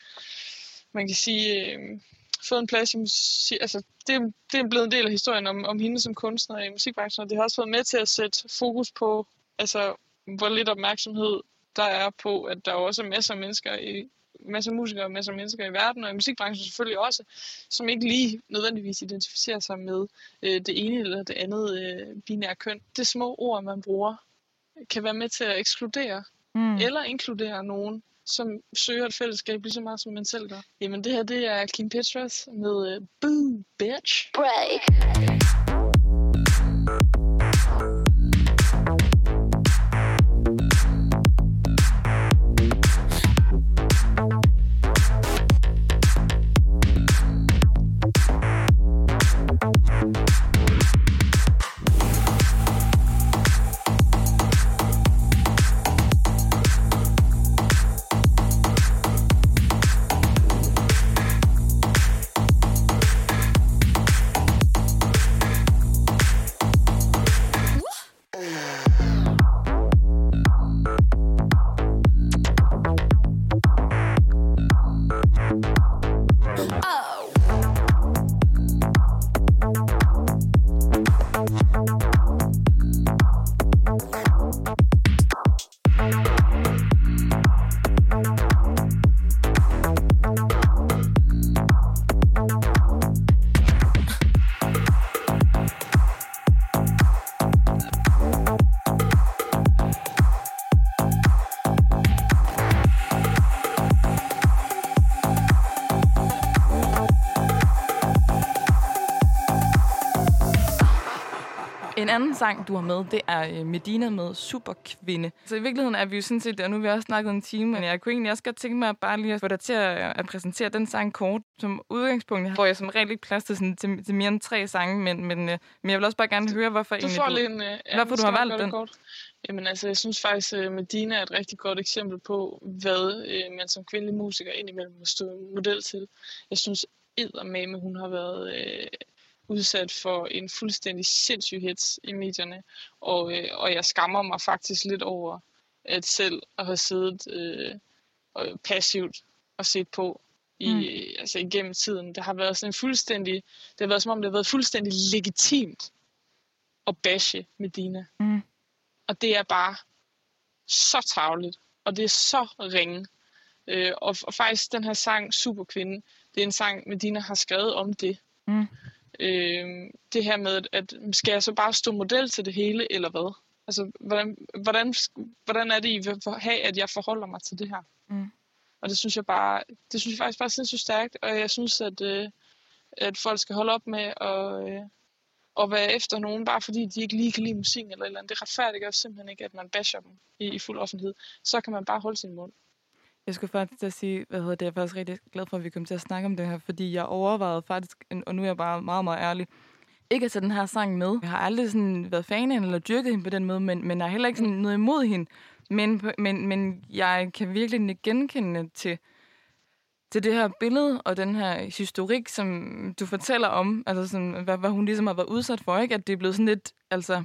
man kan sige, øh, fået en plads i musik. Altså, det, det er blevet en del af historien om, om hende som kunstner i musikbranchen, og det har også været med til at sætte fokus på, altså, hvor lidt opmærksomhed der er på, at der også er masser af mennesker i masser af musikere og masser af mennesker i verden, og i musikbranchen selvfølgelig også, som ikke lige nødvendigvis identificerer sig med øh, det ene eller det andet øh, binære køn. Det små ord, man bruger, kan være med til at ekskludere mm. eller inkludere nogen, som søger et fællesskab lige så meget, som man selv gør. Jamen det her, det er Kim Petras med uh, Boo Bitch. Break. Anden sang, du har med, det er øh, Medina med Superkvinde. Så i virkeligheden er vi jo sådan set, og nu har vi også snakket en time, men jeg kunne egentlig også godt tænke mig bare lige at få dig til at, at præsentere den sang kort. Som udgangspunkt får jeg som regel ikke plads til, sådan, til, til mere end tre sange, men, men, øh, men jeg vil også bare gerne høre, hvorfor du får lige en, ja, hvorfor du har valgt den. Kort. Jamen altså, jeg synes faktisk, at Medina er et rigtig godt eksempel på, hvad øh, man som kvindelig musiker indimellem må stå model til. Jeg synes med, hun har været øh, udsat for en fuldstændig sindssyg hits i medierne, og, øh, og jeg skammer mig faktisk lidt over, at selv at have siddet øh, passivt og set på i, mm. altså igennem tiden. Det har været sådan en fuldstændig, det har været som om det har været fuldstændig legitimt at bashe Medina. Mm. Og det er bare så travligt, og det er så ringe. Øh, og, og faktisk den her sang, Superkvinde, det er en sang, Medina har skrevet om det. Mm. Øh, det her med, at skal jeg så bare stå model til det hele, eller hvad? Altså, hvordan, hvordan, hvordan er det, I vil have, at jeg forholder mig til det her? Mm. Og det synes jeg bare, det synes jeg faktisk bare er sindssygt stærkt, og jeg synes, at, øh, at folk skal holde op med at, øh, at være efter nogen, bare fordi de ikke lige kan lide musik eller eller andet. Det retfærdiggør simpelthen ikke, at man basher dem i, i fuld offentlighed. Så kan man bare holde sin mund. Jeg skulle faktisk at sige, hvad hedder det, jeg er faktisk rigtig glad for, at vi kom til at snakke om det her, fordi jeg overvejede faktisk, og nu er jeg bare meget, meget ærlig, ikke at tage den her sang med. Jeg har aldrig sådan været fan af hende eller dyrket hende på den måde, men, men jeg har heller ikke sådan noget imod hende. Men, men, men jeg kan virkelig genkende til, til det her billede og den her historik, som du fortæller om, altså sådan, hvad, hvad hun ligesom har været udsat for, ikke? At det er blevet sådan lidt, altså,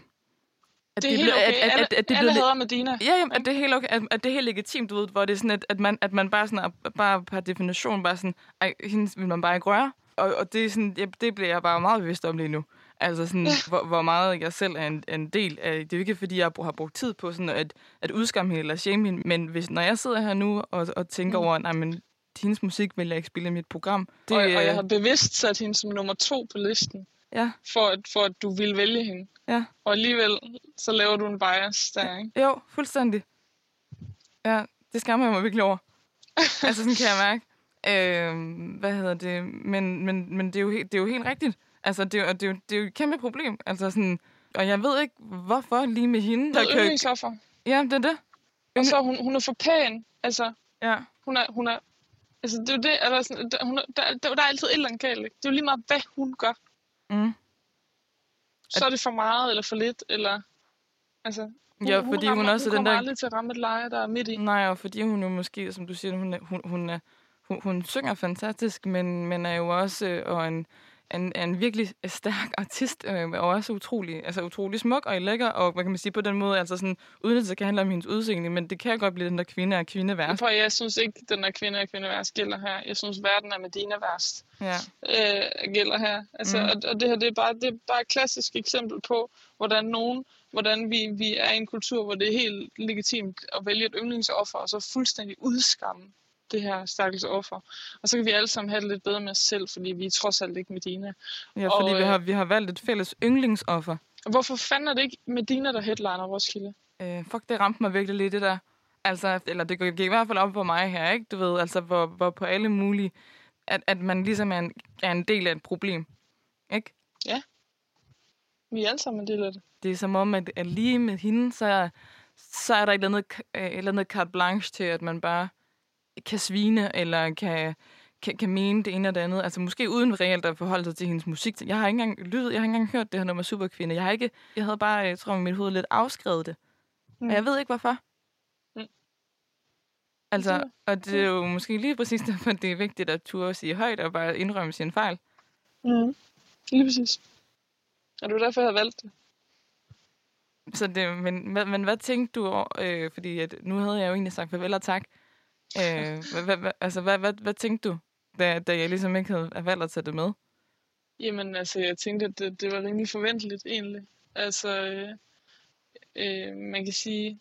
at det er helt okay. At, at, at, at det alle hader Medina. Ja, jamen, at det er helt okay. At, at det er helt legitimt, du ved, hvor det er sådan, at, at, man, at man bare sådan, bare per definition bare sådan, ej, hende vil man bare ikke røre. Og, og det, er sådan, ja, det bliver jeg bare meget bevidst om lige nu. Altså sådan, ja. hvor, hvor meget jeg selv er en, en del af det. er jo ikke, fordi jeg har brugt tid på sådan at, at udskamme hende eller shame hende, men hvis, når jeg sidder her nu og, og tænker mm. over, nej, men hendes musik vil jeg ikke spille i mit program. Det, og, og jeg har bevidst sat hende som nummer to på listen. Ja. For, at, for at du vil vælge hende. Ja. Og alligevel, så laver du en bias der, ikke? Jo, fuldstændig. Ja, det skammer jeg mig virkelig over. altså, sådan kan jeg mærke. Øh, hvad hedder det? Men, men, men det, er jo helt, det er jo helt rigtigt. Altså, det er, det, er jo, det er jo et kæmpe problem. Altså, sådan, og jeg ved ikke, hvorfor lige med hende. Der er yndlingsoffer. Ja, det er det. Og så hun, hun er for pæn. Altså, ja. hun, er, hun er Altså, det er jo det, eller sådan, der, hun, der, der, der er altid et eller andet galt. Ikke? Det er jo lige meget, hvad hun gør. Mm. Så er det for meget eller for lidt, eller... Altså, hun, Ja, fordi hun rammer, også er hun den kommer der- aldrig til at ramme et leje, der er midt i. Nej, og fordi hun jo måske, som du siger, hun, er, hun, hun, er, hun, hun synger fantastisk, men, men er jo også øh, og en, en, en virkelig stærk artist, øh, og også utrolig, altså utrolig smuk og lækker, og hvad kan man sige på den måde, altså sådan, uden at det kan handle om hendes udseende, men det kan godt blive den der kvinde er kvinde værst. For jeg synes ikke, den der kvinde er kvinde værst gælder her. Jeg synes, verden er Medina værst Ja. øh, gælder her. Altså, mm. og, og det her det er, bare, det er bare et klassisk eksempel på, hvordan nogen, hvordan vi, vi er i en kultur, hvor det er helt legitimt at vælge et yndlingsoffer, og så fuldstændig udskamme det her stakkels offer. Og så kan vi alle sammen have det lidt bedre med os selv, fordi vi er trods alt ikke Medina. Ja, fordi Og, vi, øh, har, vi har valgt et fælles yndlingsoffer. Hvorfor fanden er det ikke Medina, der headliner Roskilde? Øh, fuck, det ramte mig virkelig lidt, det der. Altså, eller det gik i hvert fald op for mig her, ikke? Du ved, altså, hvor, hvor på alle mulige... At, at man ligesom er en, er en del af et problem. Ikke? Vi er alle sammen en del af det. Det er som om, at, at lige med hende, så er, så er der et eller, andet, et eller andet carte blanche til, at man bare kan svine, eller kan, kan, kan mene det ene og det andet. Altså måske uden reelt at forholde sig til hendes musik. Jeg har ikke engang lyttet, jeg har ikke engang hørt det her nummer Superkvinde. Jeg har ikke, jeg havde bare, jeg tror, mit hoved lidt afskrevet det. Mm. Mm. Og jeg ved ikke, hvorfor. Mm. Altså, og det er jo måske lige præcis derfor, det er vigtigt at turde sige højt og bare indrømme sin fejl. Mm. Lige præcis. Og det var derfor, jeg havde valgt det. Så det, men, men, men hvad tænkte du over, øh, fordi at nu havde jeg jo egentlig sagt farvel og tak. Øh, hvad, hvad, altså, hvad, hvad, hvad tænkte du, da, da jeg ligesom ikke havde valgt at tage det med? Jamen, altså, jeg tænkte, at det, det var rimelig forventeligt, egentlig. Altså, øh, øh, man kan sige,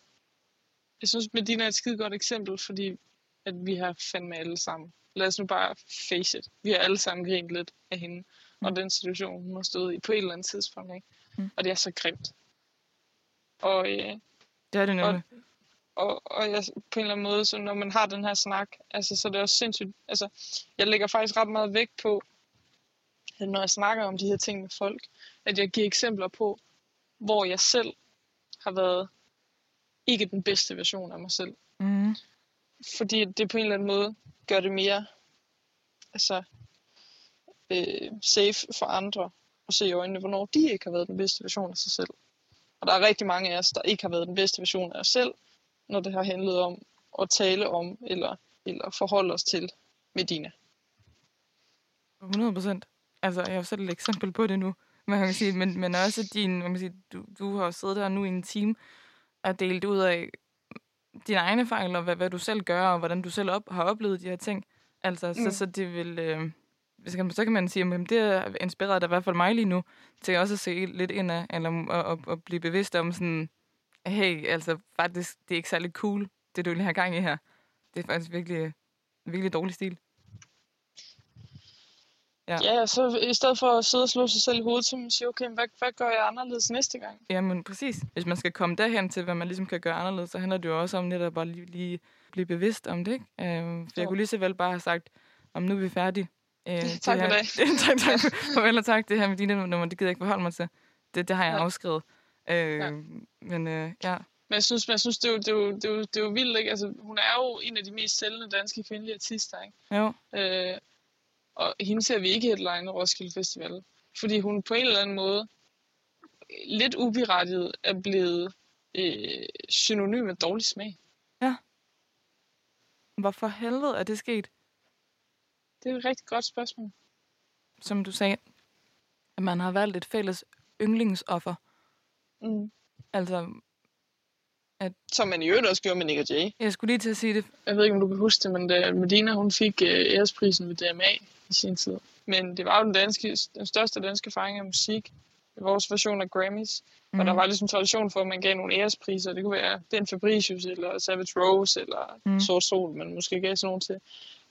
jeg synes, Medina er et skide godt eksempel, fordi at vi har fandme alle sammen. Lad os nu bare face it. Vi har alle sammen grint lidt af hende, mm. og den situation, hun har stået i på et eller andet tidspunkt. Ikke? Mm. Og det er så grimt. Og, øh, Det er det nemlig. og, og jeg, på en eller anden måde, så når man har den her snak, altså, så er det også sindssygt, altså, jeg lægger faktisk ret meget vægt på, at når jeg snakker om de her ting med folk, at jeg giver eksempler på, hvor jeg selv har været ikke den bedste version af mig selv. Mm. Fordi det på en eller anden måde gør det mere altså, øh, safe for andre at se i øjnene, hvornår de ikke har været den bedste version af sig selv. Og der er rigtig mange af os, der ikke har været den bedste version af os selv, når det har handlet om at tale om eller, eller forholde os til Medina. 100 procent. Altså, jeg har selv et eksempel på det nu. Man kan sige, men, men også din, man kan sige, du, du har jo siddet der nu i en time og delt ud af dine egne fejl, og hvad, hvad du selv gør, og hvordan du selv op, har oplevet de her ting. Altså, mm. Mm. så, så det vil... Øh, så kan, så kan man sige, at det er inspireret i hvert fald mig lige nu, til også at se lidt ind af, eller at, at, at blive bevidst om sådan, hey, altså faktisk, det er ikke særlig cool, det du lige har gang i her. Det er faktisk virkelig, virkelig dårlig stil. Ja. Ja. ja, så i stedet for at sidde og slå sig selv i hovedet, så man sige, okay, hvad, hvad gør jeg anderledes næste gang? Jamen præcis. Hvis man skal komme derhen til, hvad man ligesom kan gøre anderledes, så handler det jo også om netop bare lige, lige blive bevidst om det. Ikke? Øh, for jeg Jo. kunne lige så vel bare have sagt, om nu er vi færdige. Øh, det Tak for i tak, tak. Farvel og tak. Det her med dine nummer, det gider jeg ikke forholde mig til. Det, det har jeg Ja. afskrevet. Øh, Ja. Men øh, ja, Men jeg synes, jeg synes det, er jo, det, er jo, det, er jo, det er jo vildt, ikke? Altså, hun er jo en af de mest sælgende danske kvindelige artister, ikke? jo. Øh, og hende ser vi ikke headline Roskilde Festival. Fordi hun på en eller anden måde lidt uberettiget er blevet øh, synonym med dårlig smag. Hvorfor helvede er det sket? Det er et rigtig godt spørgsmål. Som du sagde, at man har valgt et fælles yndlingsoffer. Mm. Altså, Som man i øvrigt også gjorde med Nick og Jay. jeg skulle lige til at sige det. Jeg ved ikke, om du kan huske det, men da Medina hun fik øh, æresprisen ved DMA i sin tid. Men det var jo den, danske, den største danske fejring af musik. Vores version af Grammys. Mm. Og der Mhm. var ligesom tradition for, at man gav nogle ærespriser. Det kunne være Den Fabricius, eller Savage Rose, eller mm. Sort Sol, man måske gav sådan nogen til.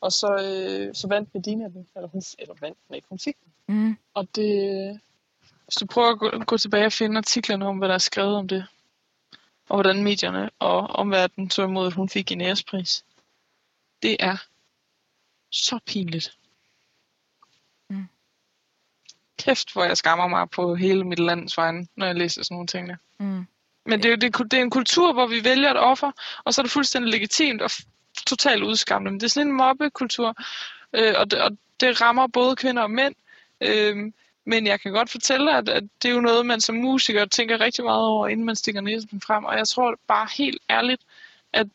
Og så, øh, så vandt Medina den. Eller, hun, eller vandt den ikke, hun fik den. Mm. Og det... Hvis du prøver at gå, gå tilbage og finde artiklerne om, hvad der er skrevet om det, og hvordan medierne og omverdenen tog imod, at hun fik en ærespris, det er så pinligt. Mm. Kæft, hvor jeg skammer mig på hele mit lands vegne, når jeg læser sådan nogle ting. der. Mm. Men det er, det, det er en kultur, hvor vi vælger et offer, og så er det fuldstændig legitimt at, totalt udskamme dem. Det er sådan en mobbekultur, øh, og, det, og det rammer både kvinder og mænd. Øh, men jeg kan godt fortælle dig, at, at det er jo noget, man som musiker tænker rigtig meget over, inden man stikker næsen frem. Og jeg tror bare helt ærligt, at,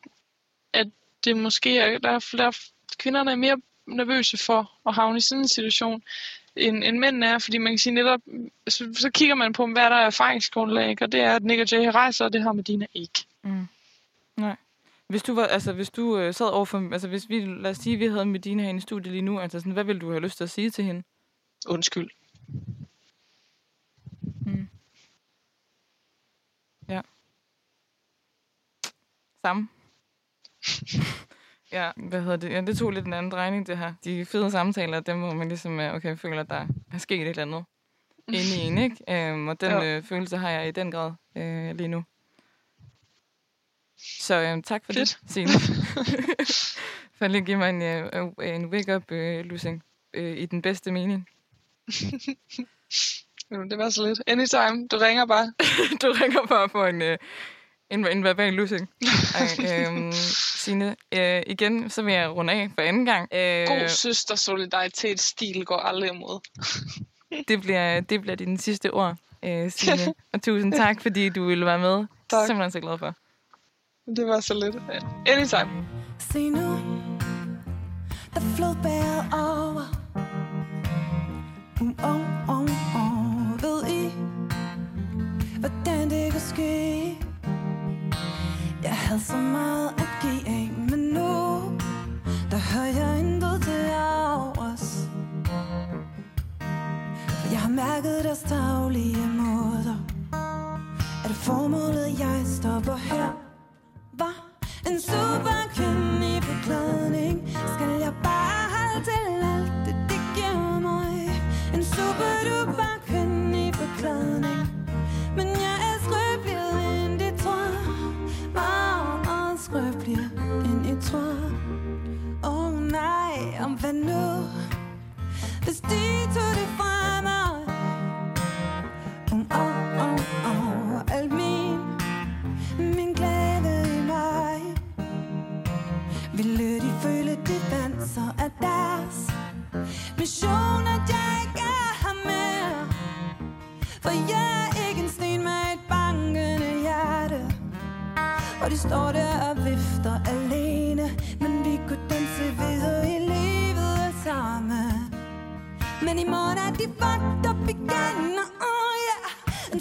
at det måske er, der, er, der kvinderne er mere nervøse for at havne i sådan en situation, end, end mændene er, fordi man kan sige netop, så, så kigger man på, hvad der er erfaringsgrundlag, og det er, at Nick og Jay rejser, og det har Medina ikke. Mm. Nej. Hvis du, var, altså, hvis du øh, sad overfor, altså hvis vi, lad os sige, vi havde Medina herinde i studiet lige nu, altså sådan, hvad ville du have lyst til at sige til hende? Undskyld. Mm. Ja. Samme. ja, hvad hedder det? Ja, det tog lidt en anden drejning, det her. De fede samtaler, dem hvor man ligesom, okay, føler, der er sket et eller andet inde i en, ikke? Um, og den øh, følelse har jeg i den grad øh, lige nu. Så øh, tak for Fedt. det, Signe. for at lige give mig en, øh, en wake-up øh, øh, i den bedste mening. det var så lidt. Anytime. Du ringer bare. du ringer bare for en, øh, en, en verbal losing. Ej, øhm, Signe, øh, igen, så vil jeg runde af for anden gang. Øh, God søster solidaritet stil går aldrig imod. det, bliver, det bliver dine sidste ord, øh, Signe. Og tusind tak, fordi du ville være med. Tak. Simpelthen så glad for. Det var så lidt. Anytime. Se nu, der flod bæret over. Um, oh, oh. Ved I, hvordan det kan ske? Jeg havde så meget at give af, men nu, der hører jeg intet til os. For jeg har mærket deres daglige måder. Er det formålet, jeg stopper her? Var En super i beklædning Skal jeg bare nu Hvis de tog det fra mig Um, oh, oh, oh, alt min, min glæde i mig ville de føle det vand, så er deres mission, at jeg ikke er her mere. For jeg er ikke en sten med et bankende hjerte. Og de står der og sammen. Men i morgen er de fucked up igen, og oh yeah, en